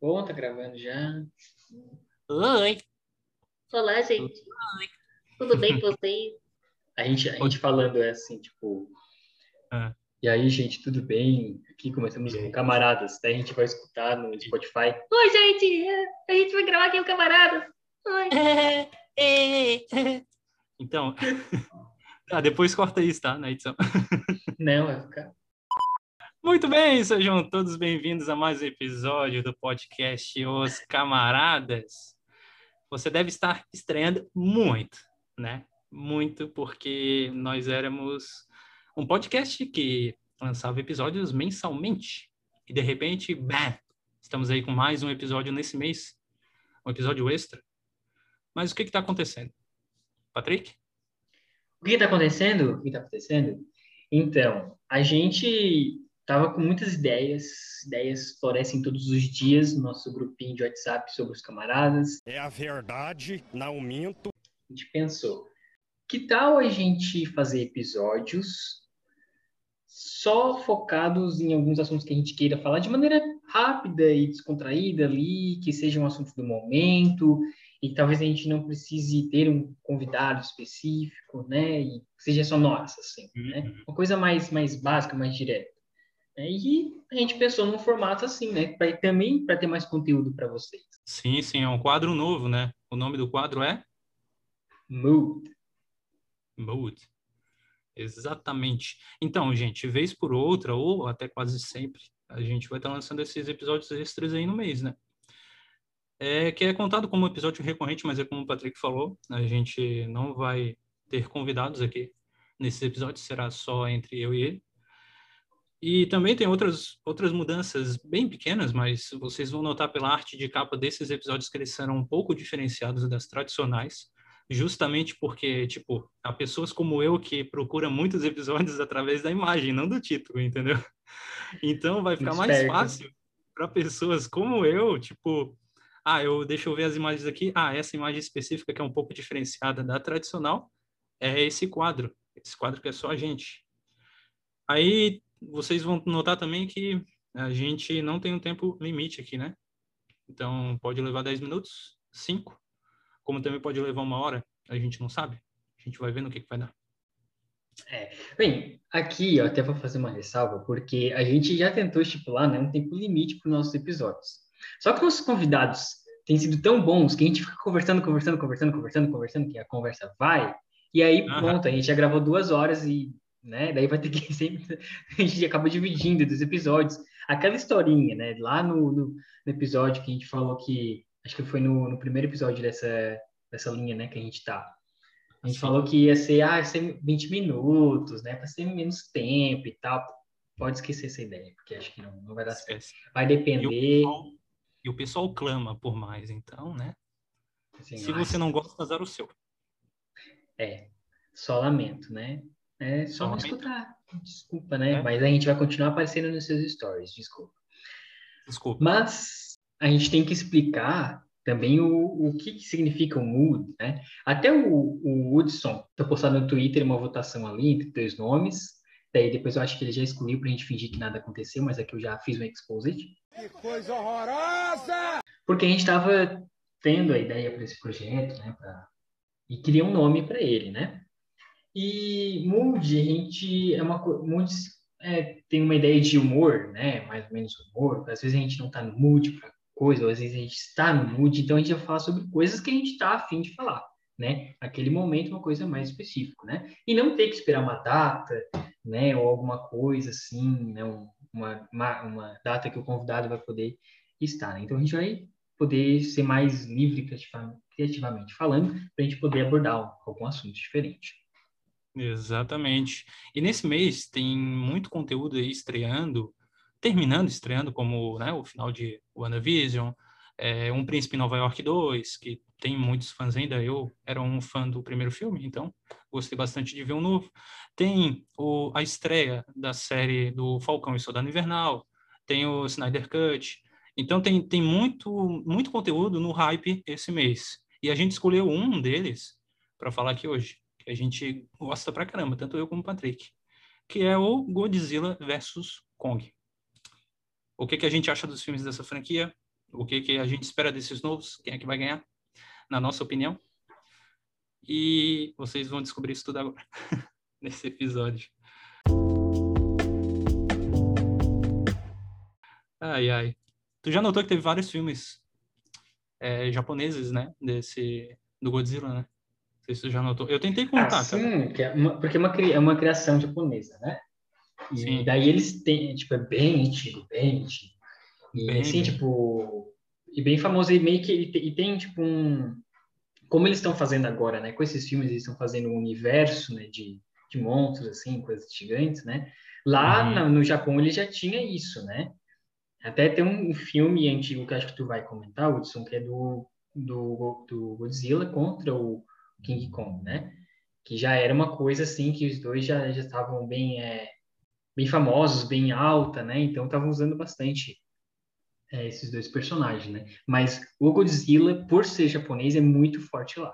Bom, tá gravando já. Oi. Olá, gente. Tudo bem com vocês? A gente, a gente falando é assim, tipo. Ah. E aí, gente, tudo bem? Aqui começamos com camaradas. Daí a gente vai escutar no Spotify. Oi, gente. é, A gente vai gravar aqui o Camaradas. Oi. Então, tá, depois corta isso, tá? Na edição. Não, vai ficar. Muito bem, sejam todos bem-vindos a mais um episódio do podcast Os Camaradas. Você deve estar estranhando muito, né? Muito, porque nós éramos um podcast que lançava episódios mensalmente. E de repente, bam, estamos aí com mais um episódio nesse mês, um episódio extra. Mas o que está acontecendo? Patrick? O que está acontecendo? O que está acontecendo? Então, a gente tava com muitas ideias. Ideias florescem todos os dias no nosso grupinho de WhatsApp sobre os camaradas. É a verdade, não minto. A gente pensou, que tal a gente fazer episódios só focados em alguns assuntos que a gente queira falar de maneira rápida e descontraída ali, que seja um assunto do momento, e talvez a gente não precise ter um convidado específico, né? E seja só nós, assim, né? Uma coisa mais, mais básica, mais direta. Né? E a gente pensou num formato assim, né? Pra, também para ter mais conteúdo para vocês. Sim, sim, é um quadro novo, né? O nome do quadro é Mood. Mode. Exatamente. Então, gente, vez por outra, ou até quase sempre, a gente vai estar lançando esses episódios extras aí no mês, né? É, que é contado como episódio recorrente, mas é como o Patrick falou, a gente não vai ter convidados aqui. Nesses episódios será só entre eu e ele. E também tem outras, outras mudanças bem pequenas, mas vocês vão notar pela arte de capa desses episódios que eles serão um pouco diferenciados das tradicionais justamente porque, tipo, há pessoas como eu que procuram muitos episódios através da imagem, não do título, entendeu? Então vai ficar mais fácil para pessoas como eu, tipo, ah, eu deixa eu ver as imagens aqui, ah, essa imagem específica que é um pouco diferenciada da tradicional é esse quadro, esse quadro que é só a gente. Aí vocês vão notar também que a gente não tem um tempo limite aqui, né? Então pode levar 10 minutos, 5, como também pode levar uma hora, a gente não sabe. A gente vai ver no que, que vai dar. Bem, aqui eu até vou fazer uma ressalva, porque a gente já tentou estipular né, um tempo limite para os nossos episódios. Só que nossos convidados têm sido tão bons que a gente fica conversando, conversando, conversando, conversando, conversando, que a conversa vai, e aí pronto, a gente já gravou duas horas e, né, daí vai ter que sempre, a gente acaba dividindo dos episódios. Aquela historinha, né, lá no, no, no episódio que a gente falou que, acho que foi no, no primeiro episódio dessa, dessa linha, né, que a gente tá. A gente falou que ia ser, ah, ia ser 20 minutos, né? Para ser menos tempo e tal. Pode esquecer essa ideia, porque acho que não, não vai dar certo. Vai E o, depender. pessoal, e o pessoal clama por mais, então, né? assim, Se você não gosta, azar o seu. É, só lamento, né? É só não lamento. escutar. Desculpa, né? É. Mas a gente vai continuar aparecendo nos seus stories, desculpa. Desculpa. Mas a gente tem que explicar também o, o que, que significa o mood, né? Até o, o Woodson, tá postado no Twitter uma votação ali entre dois nomes. Daí depois eu acho que ele já excluiu pra gente fingir que nada aconteceu, mas aqui eu já fiz um exposit. Que coisa horrorosa! Porque a gente estava tendo a ideia para esse projeto, né? pra- E queria um nome para ele, né? E mood, a gente é uma co- mood é, tem uma ideia de humor, né? Mais ou menos humor. Às vezes a gente não está no mood para coisa, ou às vezes a gente está no mood, então a gente vai falar sobre coisas que a gente está afim de falar, né? Naquele momento, uma coisa mais específica, né? E não ter que esperar uma data, né? Ou alguma coisa assim, né? Um- uma, uma, uma data que o convidado vai poder estar, né? Então a gente vai poder ser mais livre criativa- criativamente falando, para a gente poder abordar algum assunto diferente. Exatamente. E nesse mês tem muito conteúdo aí estreando, terminando estreando, como né, o final de WandaVision, é, Um Príncipe em Nova York 2, que tem muitos fãs ainda. Eu era um fã do primeiro filme, então gostei bastante de ver um novo. Tem o, a estreia da série do Falcão e Soldado Invernal, tem o Snyder Cut. Então tem, tem muito, muito conteúdo no hype esse mês. E a gente escolheu um deles para falar aqui hoje, a gente gosta pra caramba, tanto eu como o Patrick, que é o Godzilla versus Kong. O que, que a gente acha dos filmes dessa franquia? o que, que a gente espera desses novos, quem é que vai ganhar, na nossa opinião. E vocês vão descobrir isso tudo agora, nesse episódio. Ai, ai. Tu já notou que teve vários filmes é, japoneses, né? Desse, do Godzilla, né? Sei se tu já notou. Eu tentei contar, Ah, sim, que é uma- porque é uma, é uma criação japonesa, né? E Sim. daí eles têm, tipo, é bem antigo, bem antigo. E Bem, assim, bem. tipo, e bem famoso, e meio que, e tem- e tem, tipo, um, como eles estão fazendo agora, né? Com esses filmes, eles estão fazendo um universo, né, de, de monstros, assim, coisas gigantes, né? Lá Uhum. na- no Japão, ele já tinha isso, né? Até tem um filme antigo que acho que tu vai comentar, Hudson, que é do, do, do Godzilla contra o King Kong, né? Que já era uma coisa assim que os dois já já estavam bem é, bem famosos, bem alta, né? Então estavam usando bastante é, esses dois personagens, né? Mas o Godzilla, por ser japonês, é muito forte lá.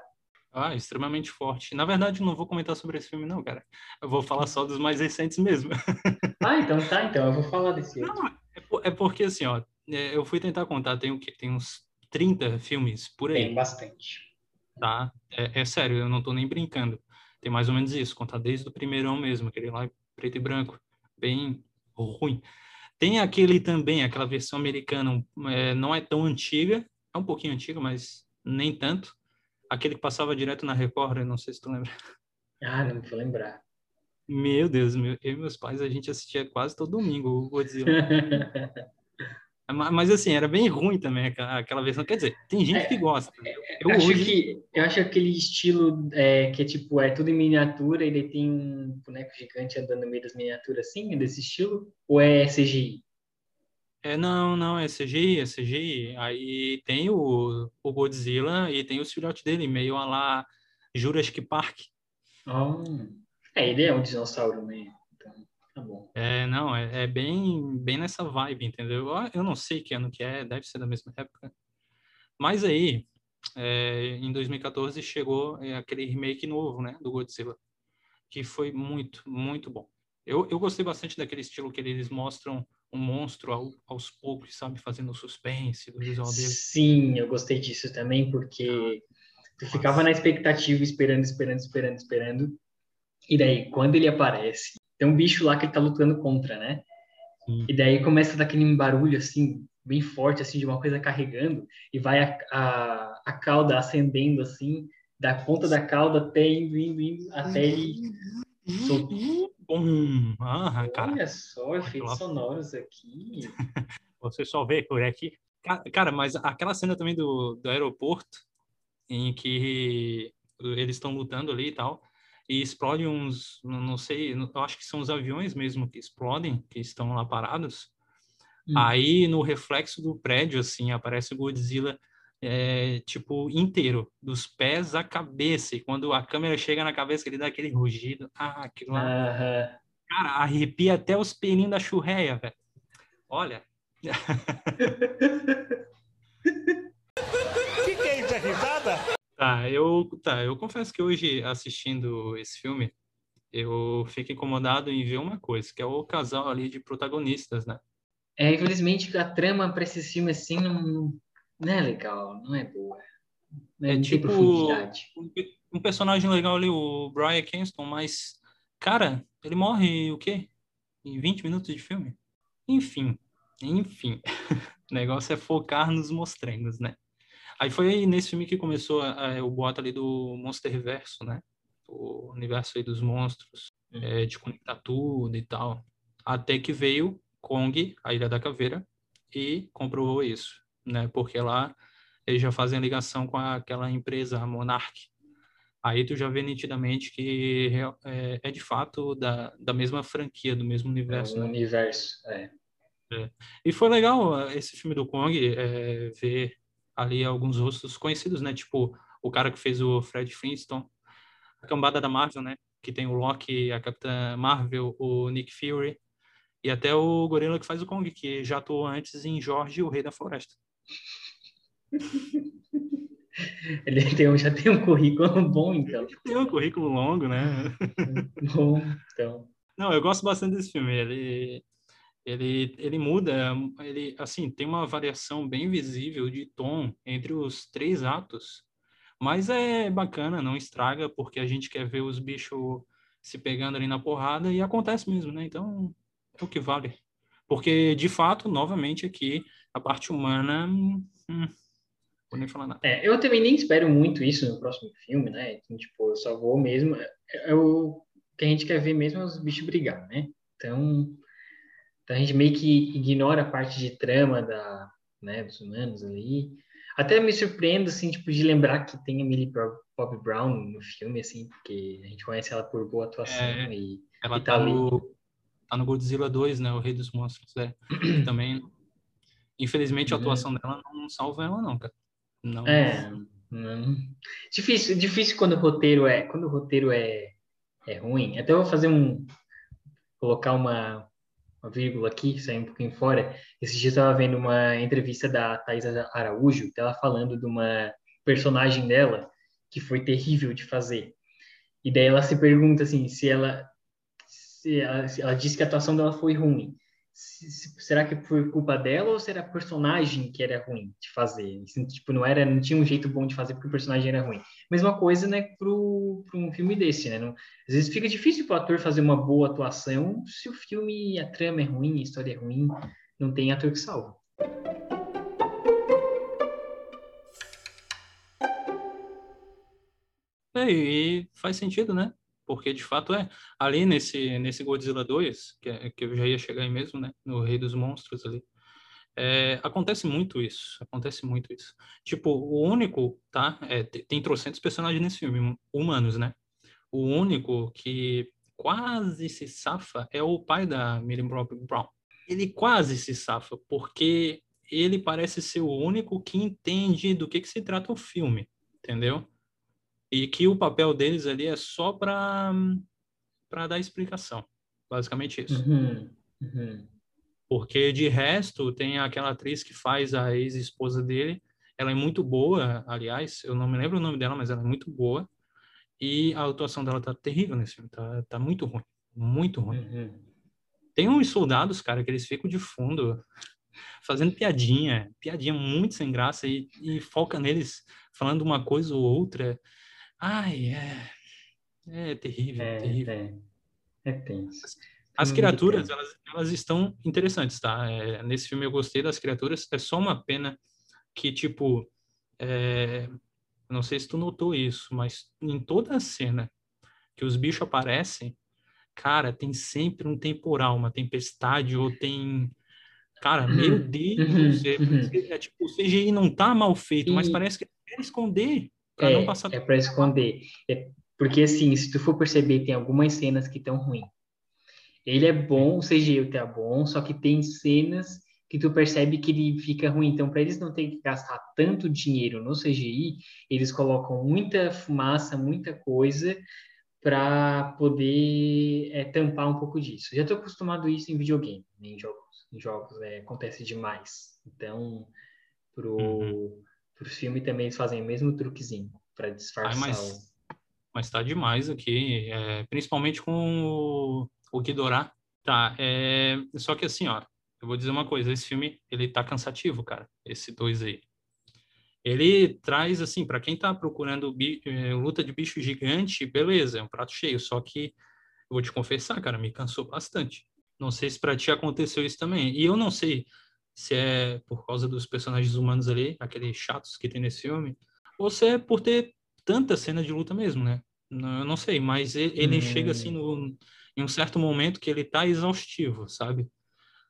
Ah, extremamente forte. Na verdade, não vou comentar sobre esse filme, não, cara. Eu vou falar só dos mais recentes mesmo. Ah, então tá, então eu vou falar desse. Não, é, é porque, assim, ó, é, eu fui tentar contar, tem o quê? Tem uns 30 filmes por aí. Tem bastante. Tá? É, é sério, eu não tô nem brincando. Tem mais ou menos isso, contar desde o primeirão mesmo, aquele lá preto e branco, bem ruim. Tem aquele também, aquela versão americana, é, não é tão antiga, é um pouquinho antiga, mas nem tanto. Aquele que passava direto na Record, não sei se tu lembra. Ah, não vou lembrar. Meu Deus, meu, eu e meus pais, a gente assistia quase todo domingo o Godzilla. Ma- Mas assim, era bem ruim também aquela, versão. Quer dizer, tem gente que gosta. Eu acho hoje... que eu acho aquele estilo é, que é tipo é tudo em miniatura e daí tem um boneco gigante andando no meio das miniaturas assim, é desse estilo ou é CGI? É, não, não, é CGI, é CGI. Aí tem o, o Godzilla e tem os filhotes dele, meio a lá Jurassic Park. Oh. É, ele é um dinossauro, né? Tá bom. É, não, é, é bem, bem nessa vibe, entendeu? Eu- Eu não sei que ano que é, deve ser da mesma época. Mas aí, é, em 2014, chegou é, aquele remake novo, né, do Godzilla, que foi muito, muito bom. Eu, eu gostei bastante daquele estilo que eles mostram um monstro ao- aos poucos, sabe, fazendo suspense do visual dele. Sim, eu gostei disso também porque tu ficava na expectativa esperando, esperando, esperando, esperando. E daí, quando ele aparece, tem um bicho lá que ele tá lutando contra, né? Sim. E daí começa a dar aquele barulho assim, bem forte, assim, de uma coisa carregando, e vai a, a, a cauda acendendo assim, da ponta da cauda até indo, indo, indo, até ele soltar. Bom, ah, cara, Olha só, efeitos lá. sonoros aqui. você só vê por aqui. Ca- Cara, mas aquela cena também do, do aeroporto, em que eles estão lutando ali e tal, e explodem uns, não sei, eu acho que são os aviões mesmo que explodem, que estão lá parados. Hum. Aí no reflexo do prédio, assim, aparece o Godzilla, é, tipo, inteiro, dos pés à cabeça. E quando a câmera chega na cabeça, ele dá aquele rugido. Ah, aquilo lá. Cara, arrepia até os pelinhos da churreia, velho. Olha, Que que é isso, é risada? Tá, eu, tá, eu confesso que hoje, assistindo esse filme, eu fico incomodado em ver uma coisa, que é o casal ali de protagonistas, né? É, infelizmente, a trama para esse filme assim não, não é legal, não é boa. Não É tem tipo- profundidade. Um Um personagem legal ali, o Bryan Cranston, mas, cara, ele morre o quê? Em 20 minutos de filme? Enfim, enfim. O negócio é focar nos mostrendos, né? Aí foi aí nesse filme que começou a- a- o boato ali do Monsterverso, né? O universo aí dos monstros, Hum. é, de conectar tudo e tal. Até que veio Kong, a Ilha da Caveira, e comprovou isso, né? Porque lá eles já fazem ligação com a- aquela empresa, a Monarch. Aí tu já vê nitidamente que é, é de fato da, da mesma franquia, do mesmo É universo, um né? universo. É. E foi legal ah, esse filme do Kong, é, ver ali alguns rostos conhecidos, né? Tipo, o cara que fez o Fred Flintstone, a cambada da Marvel, né? Que tem o Loki, a Capitã Marvel, o Nick Fury e até o gorila que faz o Kong, que já atuou antes em Jorge, o Rei da Floresta. Ele tem, já tem um currículo bom, então. Tem um currículo longo, né? Bom, então. Não, eu gosto bastante desse filme. Ele, Ele, ele muda, ele, assim, tem uma variação bem visível de tom entre os três atos, mas é bacana, não estraga, porque a gente quer ver os bichos se pegando ali na porrada e acontece mesmo, né? Então, é o que vale. Porque, de fato, novamente aqui, a parte humana, hum, vou nem falar nada. É, eu também nem espero muito isso no próximo filme, né? Então, tipo, eu só vou mesmo. É, é o que a gente quer ver mesmo é os bichos brigar, né? Então, então a gente meio que ignora a parte de trama da, né, dos humanos ali. Até me surpreendo, assim, tipo, de lembrar que tem a Millie Bobby Brown no filme, assim, porque a gente conhece ela por boa atuação É, e, Ela e tá, tá ali. no, tá no Godzilla 2, né? O Rei dos Monstros. É. Também. Infelizmente, a Uhum. atuação dela não salva ela, não, cara. Não. É, hum, difícil, difícil quando o roteiro é, quando o roteiro é, é ruim. Até eu vou fazer um, colocar uma, uma vírgula aqui, sair um pouquinho fora. Esse dia eu estava vendo uma entrevista da Thais Araújo, ela falando de uma personagem dela que foi terrível de fazer. E daí ela se pergunta assim, se ela, se ela, ela disse que a atuação dela foi ruim. Se- se- será que foi culpa dela ou será personagem que era ruim de fazer? Assim, tipo, não era, não tinha um jeito bom de fazer porque o personagem era ruim. Mesma coisa, né, pro, pro um filme desse, né? Não- às vezes fica difícil para o ator fazer uma boa atuação se o filme, a trama é ruim, a história é ruim, não tem ator que salva. É, e faz sentido, né? Porque de fato é. Ali nesse, nesse Godzilla 2, que, é- que eu já ia chegar aí mesmo, né? No Rei dos Monstros ali. é, acontece muito isso. Acontece muito isso. Tipo, o único, tá? É, te- tem trocentos personagens nesse filme, humanos, né? O único que quase se safa é o pai da Bobby Brown. Ele quase se safa, porque ele parece ser o único que entende do que, que se trata o filme, entendeu? E que o papel deles ali é só para para dar explicação. Basicamente isso. Uhum, uhum. Porque de resto, tem aquela atriz que faz a ex-esposa dele. Ela é muito boa, aliás, eu não me lembro o nome dela, mas ela é muito boa. E a atuação dela tá terrível nesse filme, tá, tá muito ruim, muito ruim. Uhum. Tem uns soldados, cara, que eles ficam de fundo fazendo piadinha, piadinha muito sem graça e, e foca neles falando uma coisa ou outra. Ai, é, é terrível, É, terrível. é, é tenso. As criaturas, elas, elas estão interessantes, tá? É, nesse filme eu gostei das criaturas. É só uma pena que, tipo, é, não sei se tu notou isso, mas em toda a cena que os bichos aparecem, cara, tem sempre um temporal, uma tempestade, ou tem. Cara, meu Deus, Uhum, é, uhum. é, tipo, o CGI não tá mal feito, mas parece que quer esconder pra não É, passar. é para esconder. É porque, assim, se tu for perceber, tem algumas cenas que estão ruins. Ele é bom, o CGI tá bom, só que tem cenas que tu percebe que ele fica ruim. Então, para eles não terem que gastar tanto dinheiro no CGI, eles colocam muita fumaça, muita coisa para poder é, tampar um pouco disso. Já estou acostumado a isso em videogame, né, em jogos. Em jogos é, acontece demais. Então, pro, Uhum. Pro filme também eles fazem o mesmo truquezinho para Ai, disfarçar mas, mas tá demais aqui, é, principalmente com o, o Ghidorah. Tá, é, só que assim, ó, eu vou dizer uma coisa, esse filme, ele tá cansativo, cara, esse dois aí. Ele traz, assim, para quem tá procurando bi- eh, luta de bicho gigante, beleza, é um prato cheio, só que, eu vou te confessar, cara, me cansou bastante. Não sei se pra ti aconteceu isso também. E eu não sei se é por causa dos personagens humanos ali, aqueles chatos que tem nesse filme, ou se é por ter tanta cena de luta mesmo, né? Eu não sei, mas ele, Hum. chega assim no, em um certo momento que ele tá exaustivo, sabe?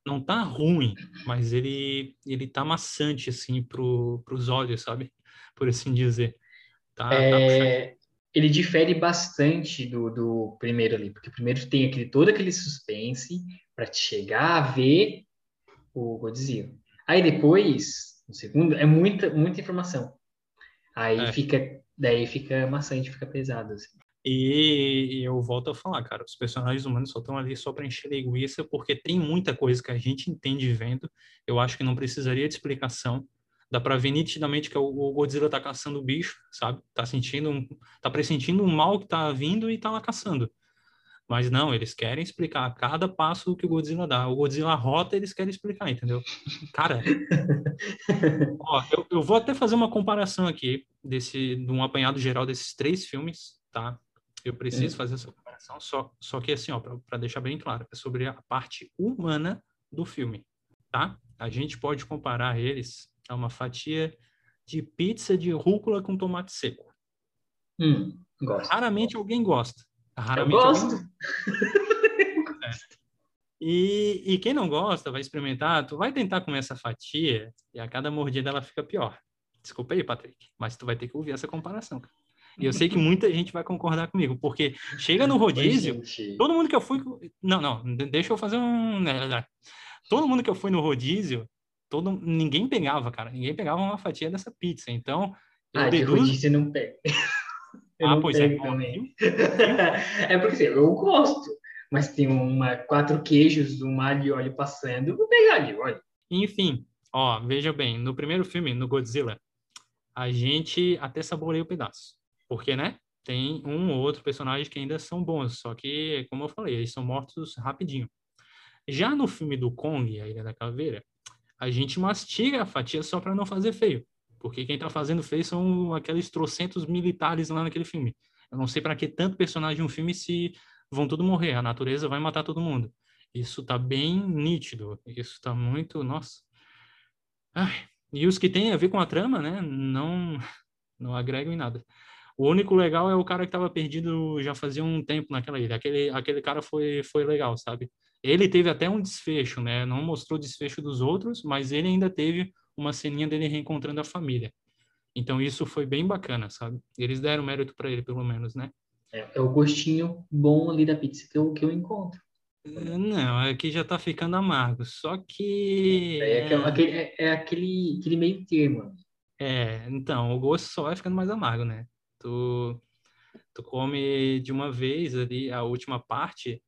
Não tá ruim, mas ele ele tá maçante assim pro, pros olhos, sabe? Por assim dizer. Tá, tá. É, ele difere bastante do, do primeiro ali, porque o primeiro tem aquele, todo aquele suspense para te chegar a ver o Godzilla. Aí depois, no segundo, é muita, muita informação. Aí É. fica, daí fica maçante, fica pesado. assim. E, eu volto a falar, cara, os personagens humanos só estão ali só para encher linguiça, porque tem muita coisa que a gente entende vendo. Eu acho que não precisaria de explicação. Dá para ver nitidamente que o, o Godzilla tá caçando o bicho, sabe? Tá sentindo, um, tá pressentindo um mal que tá vindo e tá lá caçando. Mas não, eles querem explicar cada passo que o Godzilla dá. O Godzilla rota, eles querem explicar, entendeu? Cara, ó, eu, eu vou até fazer uma comparação aqui desse, de um apanhado geral desses três filmes, tá? Eu preciso Hum. fazer essa comparação, só, só que assim, ó, para deixar bem claro, é sobre a parte humana do filme, tá? A gente pode comparar eles a uma fatia de pizza de rúcula com tomate seco. Hum. Raramente alguém gosta. Eu Raramente alguém gosto. E, e quem não gosta, vai experimentar, tu vai tentar comer essa fatia e a cada mordida ela fica pior. Desculpa aí, Patrick, mas tu vai ter que ouvir essa comparação. cara. E eu sei que muita gente vai concordar comigo, porque chega no rodízio, Oi, todo mundo que eu fui. Não, não, de- deixa eu fazer um. Todo mundo que eu fui no rodízio, todo... ninguém pegava, cara. Ninguém pegava uma fatia dessa pizza. Então, eu Ah, de deduzo. rodízio não pega. Eu Ah, pois é. também. é porque assim, eu gosto, mas tem uma, quatro queijos, um alho e óleo passando, eu vou pegar ali, olha. Enfim, ó, veja bem, no primeiro filme, no Godzilla, a gente até saboreia o pedaço. Porque, né? Tem um ou outro personagem que ainda são bons, só que, como eu falei, eles são mortos rapidinho. Já no filme do Kong, A Ilha da Caveira, a gente mastiga a fatia só para não fazer feio. Porque quem tá fazendo feio são aqueles trocentos militares lá naquele filme. Eu não sei para que tanto personagem um filme se vão tudo morrer, a natureza vai matar todo mundo. Isso tá bem nítido, isso tá muito, nossa. Ai, e os que têm a ver com a trama, né, não não agregam em nada. O único legal é o cara que estava perdido já fazia um tempo naquela ilha. Aquele aquele cara foi foi legal, sabe? Ele teve até um desfecho, né? Não mostrou o desfecho dos outros, mas ele ainda teve uma ceninha dele reencontrando a família. Então isso foi bem bacana, sabe? Eles deram mérito para ele, pelo menos, né? É, é o gostinho bom ali da pizza que eu, que eu encontro. Não, aqui já tá ficando amargo. Só que. É, aquele- aquele, é, é aquele, aquele meio termo. É, então, o gosto só vai ficando mais amargo, né? Tu, tu come de uma vez ali a última parte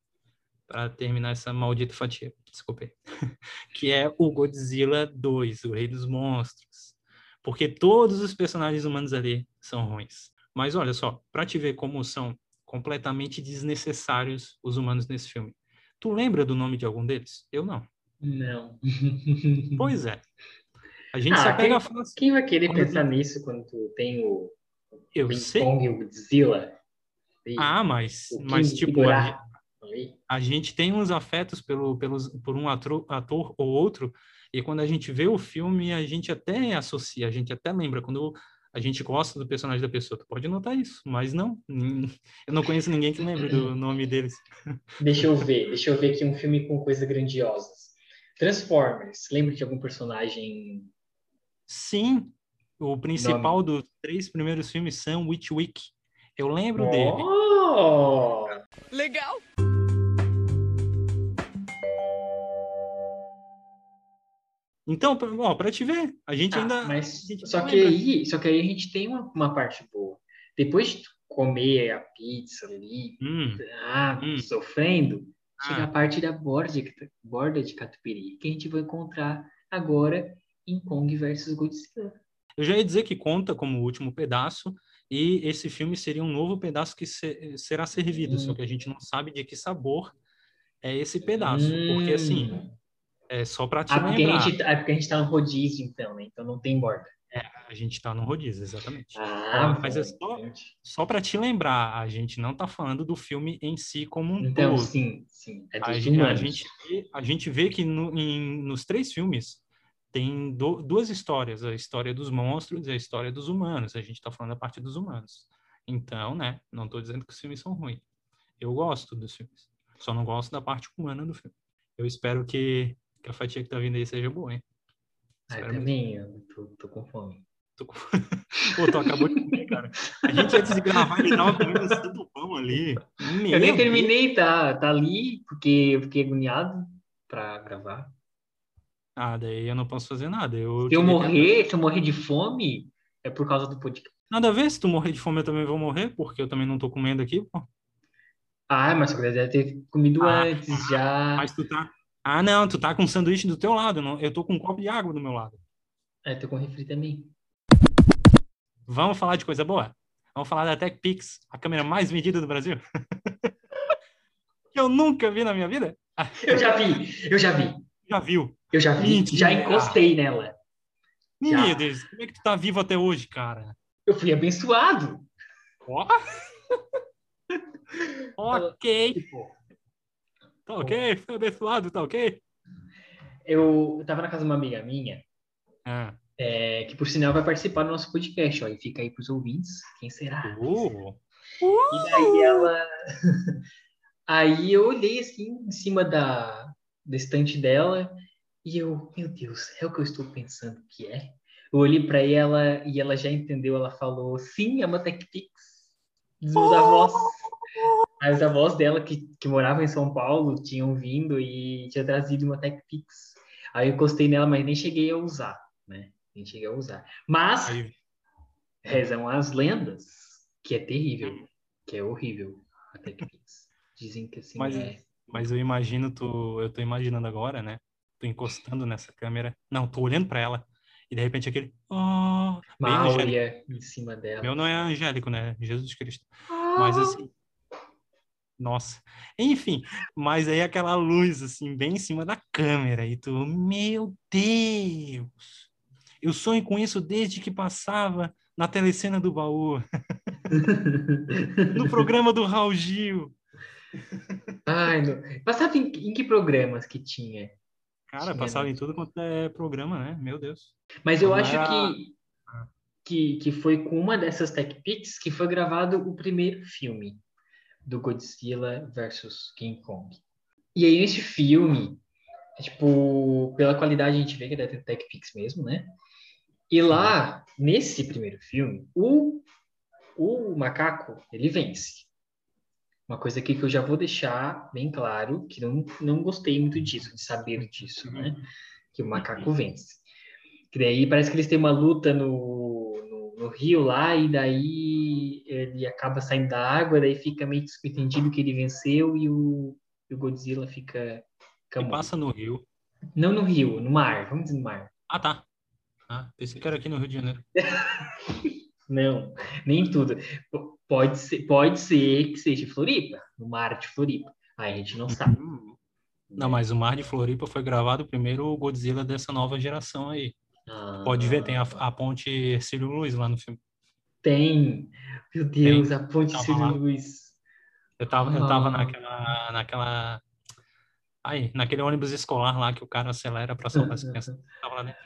para terminar essa maldita fatia. Desculpa aí. que é o Godzilla 2, o Rei dos Monstros. Porque todos os personagens humanos ali são ruins. Mas olha só, para te ver como são completamente desnecessários os humanos nesse filme. Tu lembra do nome de algum deles? Eu não. Não. Pois é. A gente Ah, só pega quem- assim, Quem vai querer Quando pensar nisso quando tu tem o eu King sei. Kong e o Godzilla? E Ah, mas, mas tipo, a? A gente tem uns afetos pelo, pelos, por um ator, ator ou outro, e quando a gente vê o filme, a gente até associa, a gente até lembra, quando a gente gosta do personagem da pessoa. Tu pode notar isso, mas não. Eu não conheço ninguém que lembre do nome deles. Deixa eu ver, deixa eu ver aqui um filme com coisas grandiosas. Transformers, lembra de algum personagem? Sim, o principal dos três primeiros filmes, Sam Witwick. Eu lembro dele. Oh! Legal. Então, pra te ver, a gente Ah, ainda. mas gente só que lembra. aí, só que aí a gente tem uma, uma parte boa. Depois de comer a pizza ali, Hum, ah, Hum. sofrendo, chega Ah. a parte da borda de, borda de catupiry, que a gente vai encontrar agora em Kong versus Godzilla. Eu já ia dizer que conta como o último pedaço, e esse filme seria um novo pedaço que se- será servido, Hum. só que a gente não sabe de que sabor é esse pedaço, porque assim, Hum. É só para te Ah, porque a lembrar, gente, ah, porque a gente tá no rodízio, então, né? Então não tem borda. a gente tá no rodízio, exatamente. Ah, mas é só-. Só para te lembrar, a gente não tá falando do filme em si como um Então, todo. sim, sim. É A gente, a gente vê, a gente vê que no- em- nos três filmes tem do- duas histórias, a história dos monstros e a história dos humanos. A gente está falando da parte dos humanos. Então, né, não estou dizendo que os filmes são ruins. Eu gosto dos filmes. Só não gosto da parte humana do filme. Eu espero que, que a fatia que tá vindo aí seja boa, hein? Ah, também, eu tô, tô com fome. Tô com- Pô, tu acabou de comer, cara. A gente antes de gravar, ele tava comendo tanto pão ali. Eu nem Meu terminei, tá, tá ali, porque eu fiquei agoniado pra gravar. Ah, daí eu não posso fazer nada. Eu Se eu morrer, se eu morrer de fome, é por causa do podcast. Nada a ver, se tu morrer de fome eu também vou morrer, porque eu também não tô comendo aqui, pô. Ah, mas você deve ter comido Ah, antes já. Mas tu tá. Ah, não, tu tá com um sanduíche do teu lado, não. Eu tô com um copo de água do meu lado. É, tô com refri também. Vamos falar de coisa boa? Vamos falar da TechPix, a câmera mais vendida do Brasil? que eu nunca vi na minha vida? Eu já vi, eu já vi, Já viu? eu já vi, Mentira. já encostei nela. Já. Meu Deus, como é que tu tá vivo até hoje, cara? Eu fui abençoado. Ó. ok, Tipo, tá ok, foi abençoado, tá ok? eu, eu tava na casa de uma amiga minha, Ah. é, que por sinal vai participar do nosso podcast, ó, e fica aí pros ouvintes, quem será? Uh, E daí ela. Aí eu olhei assim em cima da, da estante dela e eu, meu Deus, é o que eu estou pensando que é? Eu olhei para ela e ela já entendeu, ela falou, sim, é uma TechPix dos avós. Aí os avós dela, que, que moravam em São Paulo, tinham vindo e tinha trazido uma TechPix. Aí eu encostei nela, mas nem cheguei a usar, né? Nem cheguei a usar. Mas aí, rezam as lendas que é terrível, que é horrível a TechPix. Dizem que assim Mas- é. mas eu imagino tu, eu tô imaginando agora, né? Tô encostando nessa câmera. Não, tô olhando pra ela. E de repente aquele. Oh, angélico. áurea em cima dela. Meu não é angélico, né? Jesus Cristo. Mas assim. Nossa. Enfim, mas aí aquela luz, assim, bem em cima da câmera. E tu, meu Deus! Eu sonho com isso desde que passava na telecena do baú, no programa do Raul Gil. Ai, não. Passava em, em que programas que tinha? Cara, Tinha passava em tudo quanto é programa, né? Meu Deus. Mas eu Não acho era- que, que, que foi com uma dessas TechPix que foi gravado o primeiro filme do Godzilla versus King Kong. E aí, nesse filme, é, tipo, pela qualidade a gente vê que é da TechPix mesmo, né? E lá, nesse primeiro filme, o, o macaco, ele vence. Uma coisa aqui que eu já vou deixar bem claro, que não, não gostei muito disso, de saber disso, né? Que o macaco vence. Que daí parece que eles têm uma luta no, no, rio lá, e daí ele acaba saindo da água, daí fica meio que subentendido que ele venceu e o, e o Godzilla fica, fica passa no Rio. Não no rio, no mar, vamos dizer no mar. Ah, tá. Ah, pensei que era aqui no Rio de Janeiro. Não, nem tudo. Pode ser, pode ser que seja Floripa, no mar de Floripa. Aí a gente não sabe. Não, mas o Mar de Floripa foi gravado primeiro o Godzilla dessa nova geração aí. Ah, Pode ver, tem a, a ponte Ercílio Luz lá no filme. Tem. Meu Deus, a ponte Tava Cílio lá. Luiz. Eu tava, eu tava Ah. naquela, naquela. Aí, naquele ônibus escolar lá que o cara acelera pra salvar as crianças. Tava lá dentro.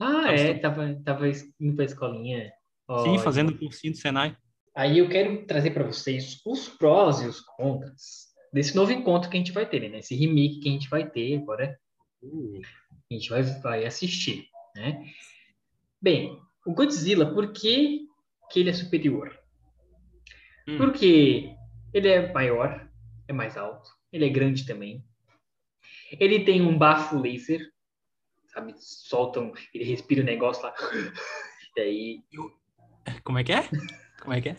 Ah, Tava é, tava, tava indo pra escolinha. Sim, Ó, fazendo cursinho do Senai. Aí eu quero trazer para vocês os prós e os contras desse novo encontro que a gente vai ter, né? Esse remake que a gente vai ter agora, a gente vai, vai assistir, né? Bem, o Godzilla, por que, que ele é superior? Hum. Porque ele é maior, é mais alto, ele é grande também. Ele tem um bafo laser, sabe? Soltam, ele respira o negócio lá. E daí Como é que é? Como é que é?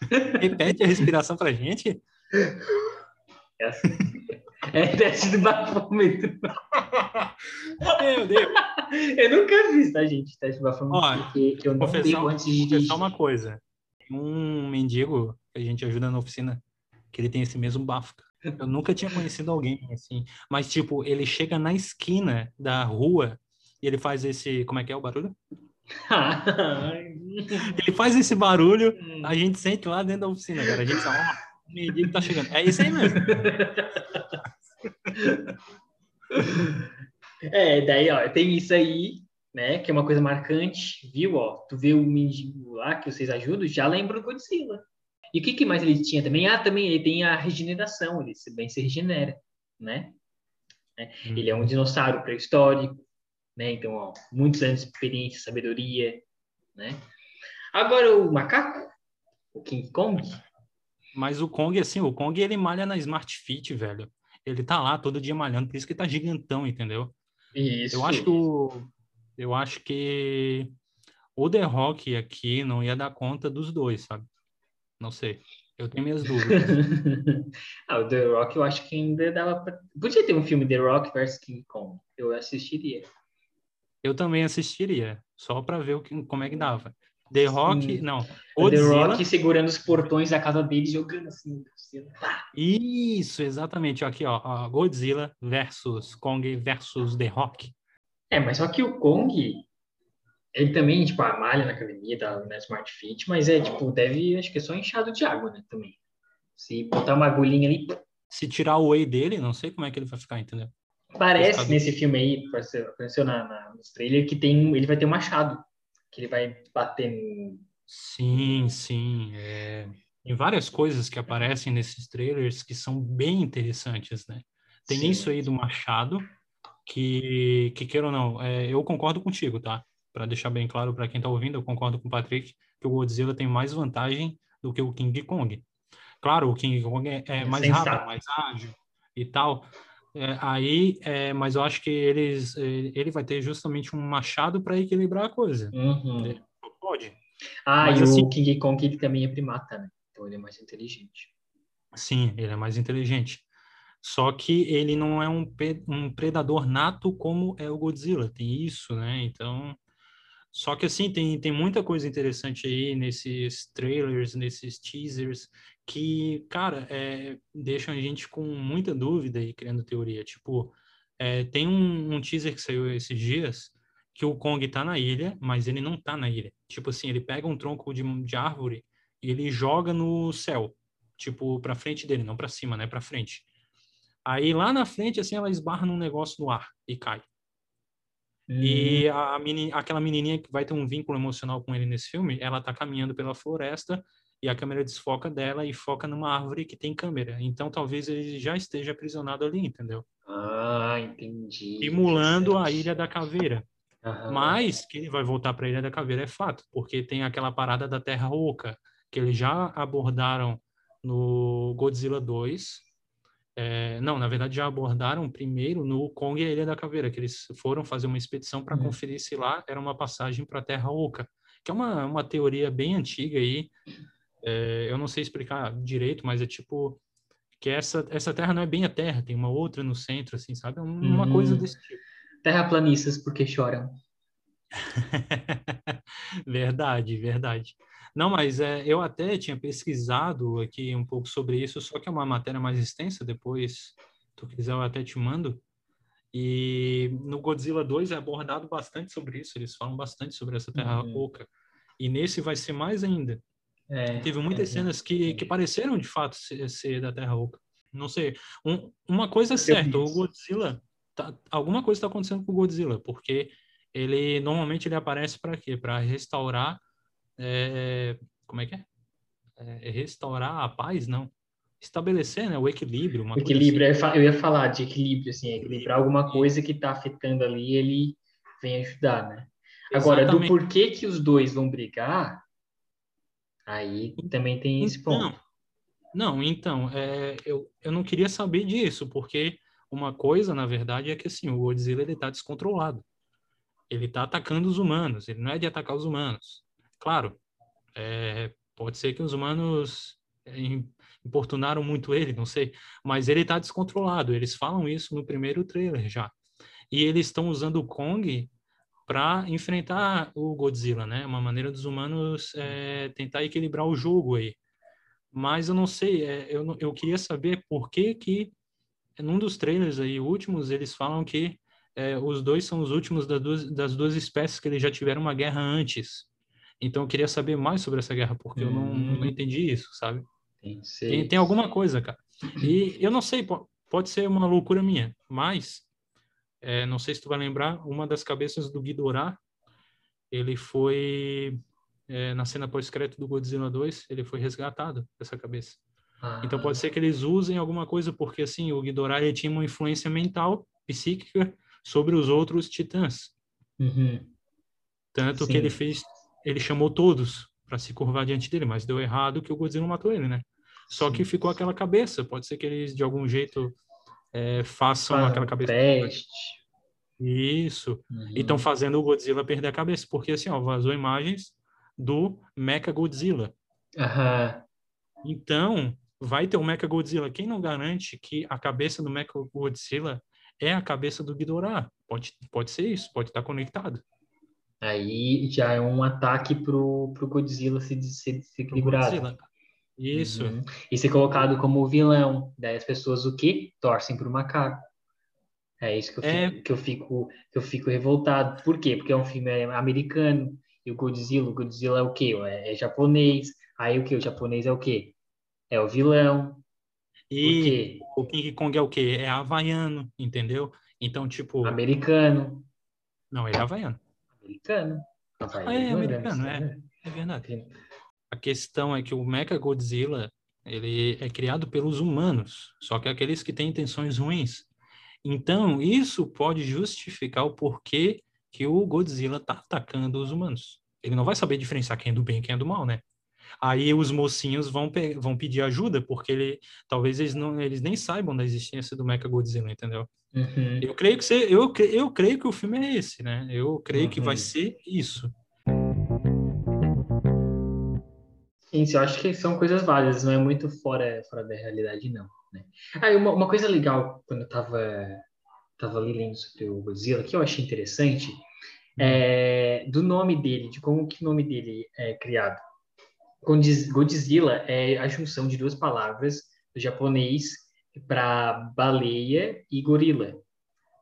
Repete a respiração pra gente. é assim. É teste do bafômetro. Meu Deus. Eu nunca fiz, tá, gente? Teste do bafômetro, Ó, porque eu não devo antes de dirigir. Confessar uma coisa. Tem um mendigo que a gente ajuda na oficina, que ele tem esse mesmo bafo. Eu nunca tinha conhecido alguém assim. Mas, tipo, ele chega na esquina da rua e ele faz esse. Como é que é o barulho? Ele faz esse barulho, a gente sente lá dentro da oficina, cara. A gente fala, ó, o mendigo tá chegando. É isso aí mesmo. É, daí, ó, tem isso aí, né, que é uma coisa marcante, viu, ó, tu vê o mendigo lá que vocês ajudam, já lembra do Godzilla. E o que, que mais ele tinha também? Ah, também ele tem a regeneração, ele se- bem se regenera, né? né? Ele é um dinossauro pré-histórico, né? Então, ó, muitos anos de experiência, sabedoria, né? Agora, o macaco, o King Kong, Mas o Kong, assim, o Kong ele malha na Smart Fit, velho. Ele tá lá todo dia malhando, por isso que tá gigantão, entendeu? isso. Eu acho que o, eu acho que o The Rock aqui não ia dar conta dos dois, sabe? Não sei. Eu tenho minhas dúvidas. ah, o The Rock eu acho que ainda dava pra... Podia ter um filme The Rock versus King Kong. Eu assistiria. Eu também assistiria, só pra ver o que, como é que dava. The Rock, Sim. não. The Godzilla. Rock segurando os portões da casa dele, jogando assim. pá. Isso, exatamente. Aqui, ó, Godzilla versus Kong versus The Rock. É, mas só que o Kong, ele também, tipo, a malha na academia, da na Smart Fit, mas é, tipo, deve, acho que é só inchado de água, né, também. Se botar uma agulhinha ali, Se tirar o whey dele, não sei como é que ele vai ficar, entendeu? parece nesse filme aí, apareceu, na, na, nos trailers, que tem, ele vai ter um machado, que ele vai bater no... Sim, sim. é, Tem várias coisas que aparecem nesses trailers que são bem interessantes, né? Tem Sim. isso aí do Machado, que, que queira ou não, é, eu concordo contigo, tá? Para deixar bem claro para quem tá ouvindo, eu concordo com o Patrick que o Godzilla tem mais vantagem do que o King Kong. Claro, o King Kong é, é É mais rápido, mais ágil e tal. É, aí, é, mas eu acho que eles, é, ele vai ter justamente um machado para equilibrar a coisa. Uhum. Pode. Ah, Mas e assim- o King Kong, ele também é primata, né? Então ele é mais inteligente. Sim, ele é mais inteligente. Só que ele não é um, um predador nato como é o Godzilla. Tem isso, né? Então, só que assim tem, tem muita coisa interessante aí nesses trailers, nesses teasers que, cara, é, deixam a gente com muita dúvida e criando teoria. Tipo, é, tem um, um teaser que saiu esses dias que o Kong tá na ilha, mas ele não tá na ilha. Tipo assim, ele pega um tronco de, de árvore e ele joga no céu tipo, pra frente dele, não pra cima, né? Pra frente. Aí lá na frente, assim, ela esbarra num negócio no ar e cai. E a meni, aquela menininha que vai ter um vínculo emocional com ele nesse filme, ela tá caminhando pela floresta e a câmera desfoca dela e foca numa árvore que tem câmera. Então talvez ele já esteja aprisionado ali, entendeu? Ah, entendi. Simulando a. Ilha da Caveira. Aham. Mas que ele vai voltar para a Ilha da Caveira é fato, porque tem aquela parada da Terra Oca, que eles já abordaram no Godzilla 2. É, não, na verdade já abordaram primeiro no Kong e a Ilha da Caveira, que eles foram fazer uma expedição para Uhum. conferir se lá era uma passagem para a Terra Oca, que é uma, uma teoria bem antiga aí. É, eu não sei explicar direito, mas é tipo que essa, essa Terra não é bem a Terra, tem uma outra no centro, assim, sabe? É uma Uhum. coisa desse tipo. Terraplanistas, porque choram. verdade, verdade. Não, mas é, eu até tinha pesquisado aqui um pouco sobre isso, só que é uma matéria mais extensa, depois, se tu quiser, eu até te mando. E no Godzilla 2 é abordado bastante sobre isso, eles falam bastante sobre essa Terra Uhum. Oca. E nesse vai ser mais ainda. É, Teve muitas é, cenas que, que pareceram de fato ser, ser da Terra Oca. Não sei. Um- uma coisa é certa, o. Godzilla. Tá, alguma coisa está acontecendo com o Godzilla, porque ele normalmente ele aparece para quê? Para restaurar. é, como é que é? É, Restaurar a paz? Não. Estabelecer né, o equilíbrio. Uma equilíbrio, assim. eu ia falar de equilíbrio, assim, equilibrar alguma coisa que está afetando ali, ele vem ajudar, né? Agora, do Exatamente. porquê que os dois vão brigar, aí também tem esse ponto. Então, não, então, é, eu, eu não queria saber disso, porque uma coisa, na verdade, é que assim, o Godzilla ele tá descontrolado. Ele tá atacando os humanos, ele não é de atacar os humanos. Claro, é, pode ser que os humanos im- importunaram muito ele, não sei, mas ele tá descontrolado. Eles falam isso no primeiro trailer já. E eles estão usando o Kong para enfrentar o Godzilla, né? Uma maneira dos humanos é, tentar equilibrar o jogo aí. Mas eu não sei, é, eu, não- eu queria saber por que que num dos trailers aí últimos eles falam que é, os dois são os últimos das duas, das duas espécies que eles já tiveram uma guerra antes. Então eu queria saber mais sobre essa guerra porque eu não, não Hum. entendi isso, sabe? Tem, Tem, alguma coisa, cara. E eu não sei, po- pode ser uma loucura minha, mas é, não sei se tu vai lembrar, uma das cabeças do Ghidorah, ele foi é, na cena pós-crédito do Godzilla 2, ele foi resgatado essa cabeça. Então Ah, pode ser que eles usem alguma coisa porque assim, o Ghidorah ele tinha uma influência mental, psíquica sobre os outros titãs, uhum. tanto que Sim. ele fez, ele chamou todos para se curvar diante dele, mas deu errado que o Godzilla matou ele, né? Só que Sim. ficou aquela cabeça. Pode ser que eles, de algum jeito, é, façam aquela cabeça. teste. Isso. Uhum. E estão fazendo o Godzilla perder a cabeça. Porque, assim, ó, vazou imagens do Mecha Godzilla. Aham. Então, vai ter o Mecha Godzilla. Quem não garante que a cabeça do Mecha Godzilla é a cabeça do Ghidorah? Pode, pode ser isso, pode estar conectado. Aí já é um ataque pro, pro Godzilla se, se desequilibrado. Isso. Uhum. E ser colocado como vilão. Daí as pessoas o quê? Torcem pro macaco. É isso que eu, É. fico, que eu fico que eu fico revoltado. Por quê? Porque é um filme americano. E o Godzilla, o Godzilla é o quê? É, é japonês. Aí o quê? O japonês é o quê? É o vilão. E o King Kong é o quê? É havaiano, entendeu? Então, tipo, Americano. não, ele é havaiano. Americano. Ah, é americano, é. É verdade. A questão é que o Mechagodzilla, ele é criado pelos humanos, só que aqueles que têm intenções ruins. Então, isso pode justificar o porquê que o Godzilla tá atacando os humanos. Ele não vai saber diferenciar quem é do bem e quem é do mal, né? Aí os mocinhos vão, pe- vão pedir ajuda, porque ele, talvez eles, não, eles nem saibam da existência do Mechagodzilla, entendeu? Uhum. Eu creio que você, eu, eu creio que o filme é esse, né? Eu creio que vai Uhum. ser isso. Sim, eu acho que são coisas válidas, não é muito fora, fora da realidade, não. Né? Ah, uma, uma coisa legal, quando eu tava, tava ali lendo sobre o Godzilla, que eu achei interessante, é do nome dele, de como que o nome dele é criado. Godzilla é a junção de duas palavras do japonês para baleia e gorila,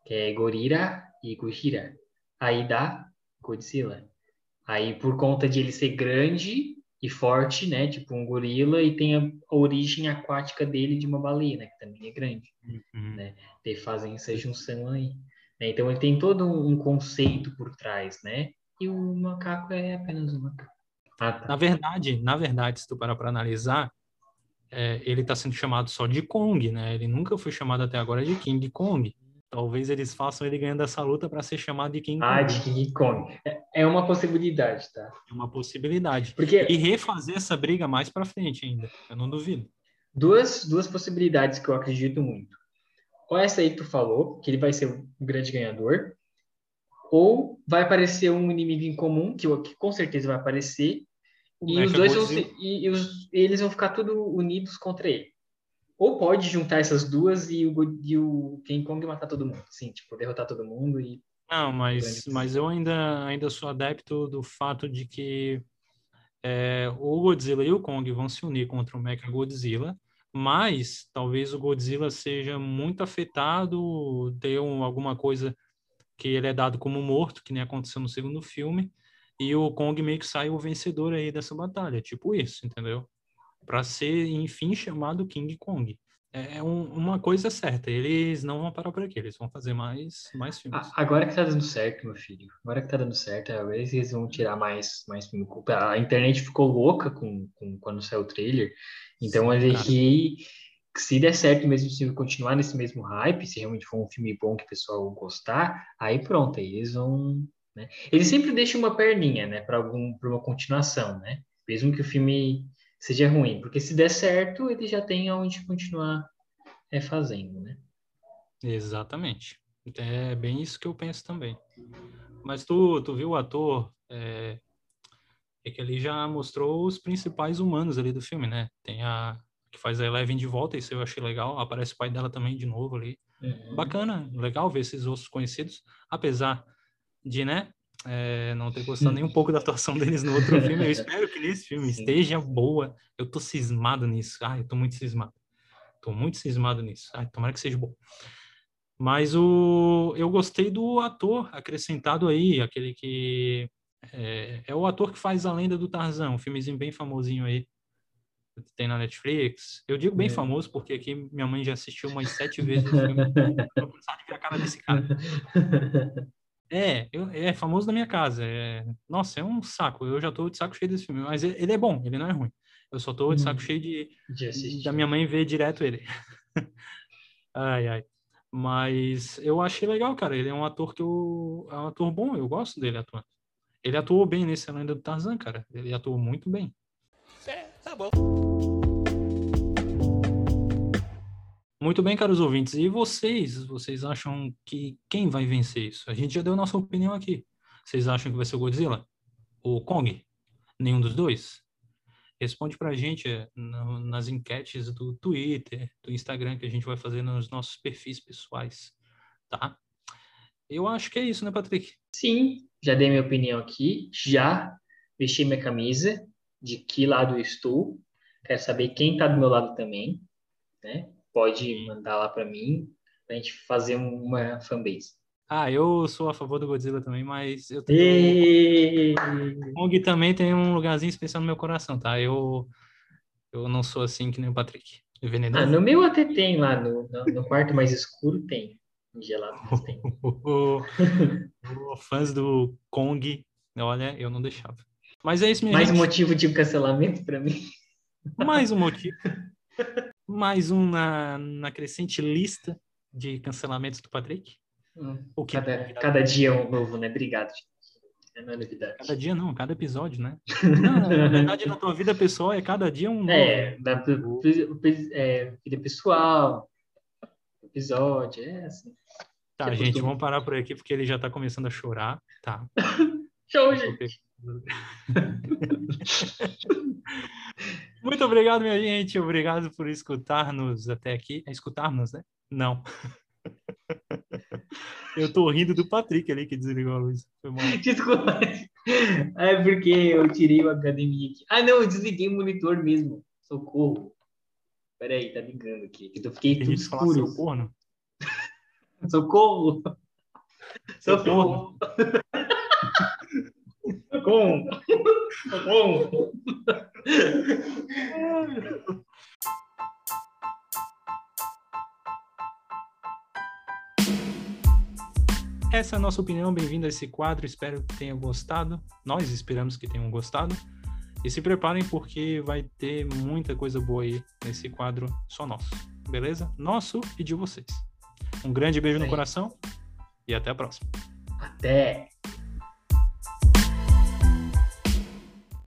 que é gorira e gojira. Aí dá Godzilla. Aí, por conta de ele ser grande e forte, né? Tipo um gorila, e tem a origem aquática dele de uma baleia, né? Que também é grande. Uhum. Né? Eles fazem essa junção aí. né? Então, ele tem todo um conceito por trás, né? E o macaco é apenas um macaco. Ah, tá. Na verdade, na verdade, se tu parar para analisar, é, ele está sendo chamado só de Kong, né? Ele nunca foi chamado até agora de King Kong. Talvez eles façam ele ganhando essa luta para ser chamado de King Ah, Kong. de King Kong. É- É uma possibilidade, tá? É uma possibilidade. Porque E refazer essa briga mais para frente ainda. Eu não duvido. duas, duas possibilidades que eu acredito muito. Ou essa aí que tu falou, que ele vai ser o grande ganhador, ou vai aparecer um inimigo em comum, que, que com certeza vai aparecer, e os dois vão e, e os, eles vão ficar tudo unidos contra ele. Ou pode juntar essas duas e o, e o King Kong matar todo mundo. Sim, tipo, derrotar todo mundo e. Não, mas, mas eu ainda, ainda sou adepto do fato de que é, o Godzilla e o Kong vão se unir contra o Mechagodzilla, mas talvez o Godzilla seja muito afetado, tenha um- alguma coisa que ele é dado como morto, que nem aconteceu no segundo filme, e o Kong meio que sai o vencedor aí dessa batalha, tipo isso, entendeu? Para ser, enfim, chamado King Kong. É um- uma coisa certa, eles não vão parar por aqui, eles vão fazer mais, mais filmes. Agora que tá dando certo, meu filho. Agora que tá dando certo, agora eles vão tirar mais, mais filme. A internet ficou louca com, com quando saiu o trailer. Então, Sim, a cara. gente, se der certo mesmo, se continuar nesse mesmo hype, se realmente for um filme bom que o pessoal gostar, aí pronto, aí eles vão. né? Eles sempre deixam uma perninha, né, para algum, para uma continuação, né? Mesmo que o filme seja ruim, porque se der certo, ele já tem aonde continuar é, fazendo, né? Exatamente. É bem isso que eu penso também. Mas tu, tu viu o ator, é, é que ele já mostrou os principais humanos ali do filme, né? Tem a que faz a Eleven de volta, isso eu achei legal. Aparece o pai dela também de novo ali. Uhum. Bacana, legal ver esses rostos conhecidos, apesar de, né, é, não ter gostado nem um pouco da atuação deles no outro filme. Eu espero que nesse filme esteja boa. Eu tô cismado nisso. Ai, eu tô muito cismado. Tô muito cismado nisso. Ai, tomara que seja bom. Mas o, eu gostei do ator acrescentado aí, aquele que é, é o ator que faz A Lenda do Tarzan, um filmezinho bem famosinho aí. que Tem na Netflix. Eu digo bem É. famoso porque aqui minha mãe já assistiu umas sete vezes o filme. Cansado de ver a cara desse cara. É, eu- é famoso na minha casa. É, nossa, é um saco. Eu já tô de saco cheio desse filme. Mas ele ele é bom, ele não é ruim. Eu só tô de saco Hum. cheio de, De da minha mãe ver direto ele. ai, ai. Mas eu achei legal, cara. Ele é um ator que eu. É um ator bom, eu gosto dele atuando. Ele atuou bem nesse A Lenda do Tarzan, cara. Ele atuou muito bem. É, tá bom. Muito bem, caros ouvintes. E vocês? Vocês acham que quem vai vencer isso? A gente já deu nossa opinião aqui. Vocês acham que vai ser o Godzilla? O Kong? Nenhum dos dois? Responde pra gente é, na- nas enquetes do Twitter, do Instagram, que a gente vai fazer nos nossos perfis pessoais, tá? Eu acho que é isso, né, Patrick? Sim, já dei minha opinião aqui, já vesti minha camisa, de que lado eu estou. Quero saber quem está do meu lado também, né? Pode mandar lá para mim, pra gente fazer uma fanbase. Ah, eu sou a favor do Godzilla também, mas eu tenho... Kong também tem um lugarzinho especial no meu coração, tá? Eu, eu não sou assim que nem o Patrick. Ah, no meu até tem lá, no, no, no quarto mais escuro tem. Em gelado mas tem. Fãs do Kong, olha, eu não deixava. Mas é isso, minha Mais um gente. motivo de cancelamento para mim. Mais um motivo. Mais um na, na crescente lista de cancelamentos do Patrick. O que Cada, cada dia é um novo, né? Obrigado, gente. É é novidade. Cada dia não, cada episódio, né? Não, na verdade, na tua vida pessoal é cada dia um novo. É, da, pe- pe- é, vida pessoal, episódio, é assim. Tá, que é gente, vamos parar por aqui porque ele já tá começando a chorar. Tá. Show, gente. Muito obrigado, minha gente. Obrigado por escutar-nos até aqui. É escutar-nos, né? Não. Eu tô rindo do Patrick ali que desligou a luz. Desculpa. É porque eu tirei o HDMI aqui. Ah, não, eu desliguei o monitor mesmo. Socorro. Peraí, tá ligando aqui. Eu fiquei Tem tudo escuro. Socorro. Seu Socorro. Socorro. Socorro. Essa é a nossa opinião. Bem-vindo a esse quadro. Espero que tenham gostado. Nós esperamos que tenham gostado. E se preparem porque vai ter muita coisa boa aí nesse quadro só nosso. Beleza? Nosso e de vocês. Um grande beijo no coração e até a próxima. Até.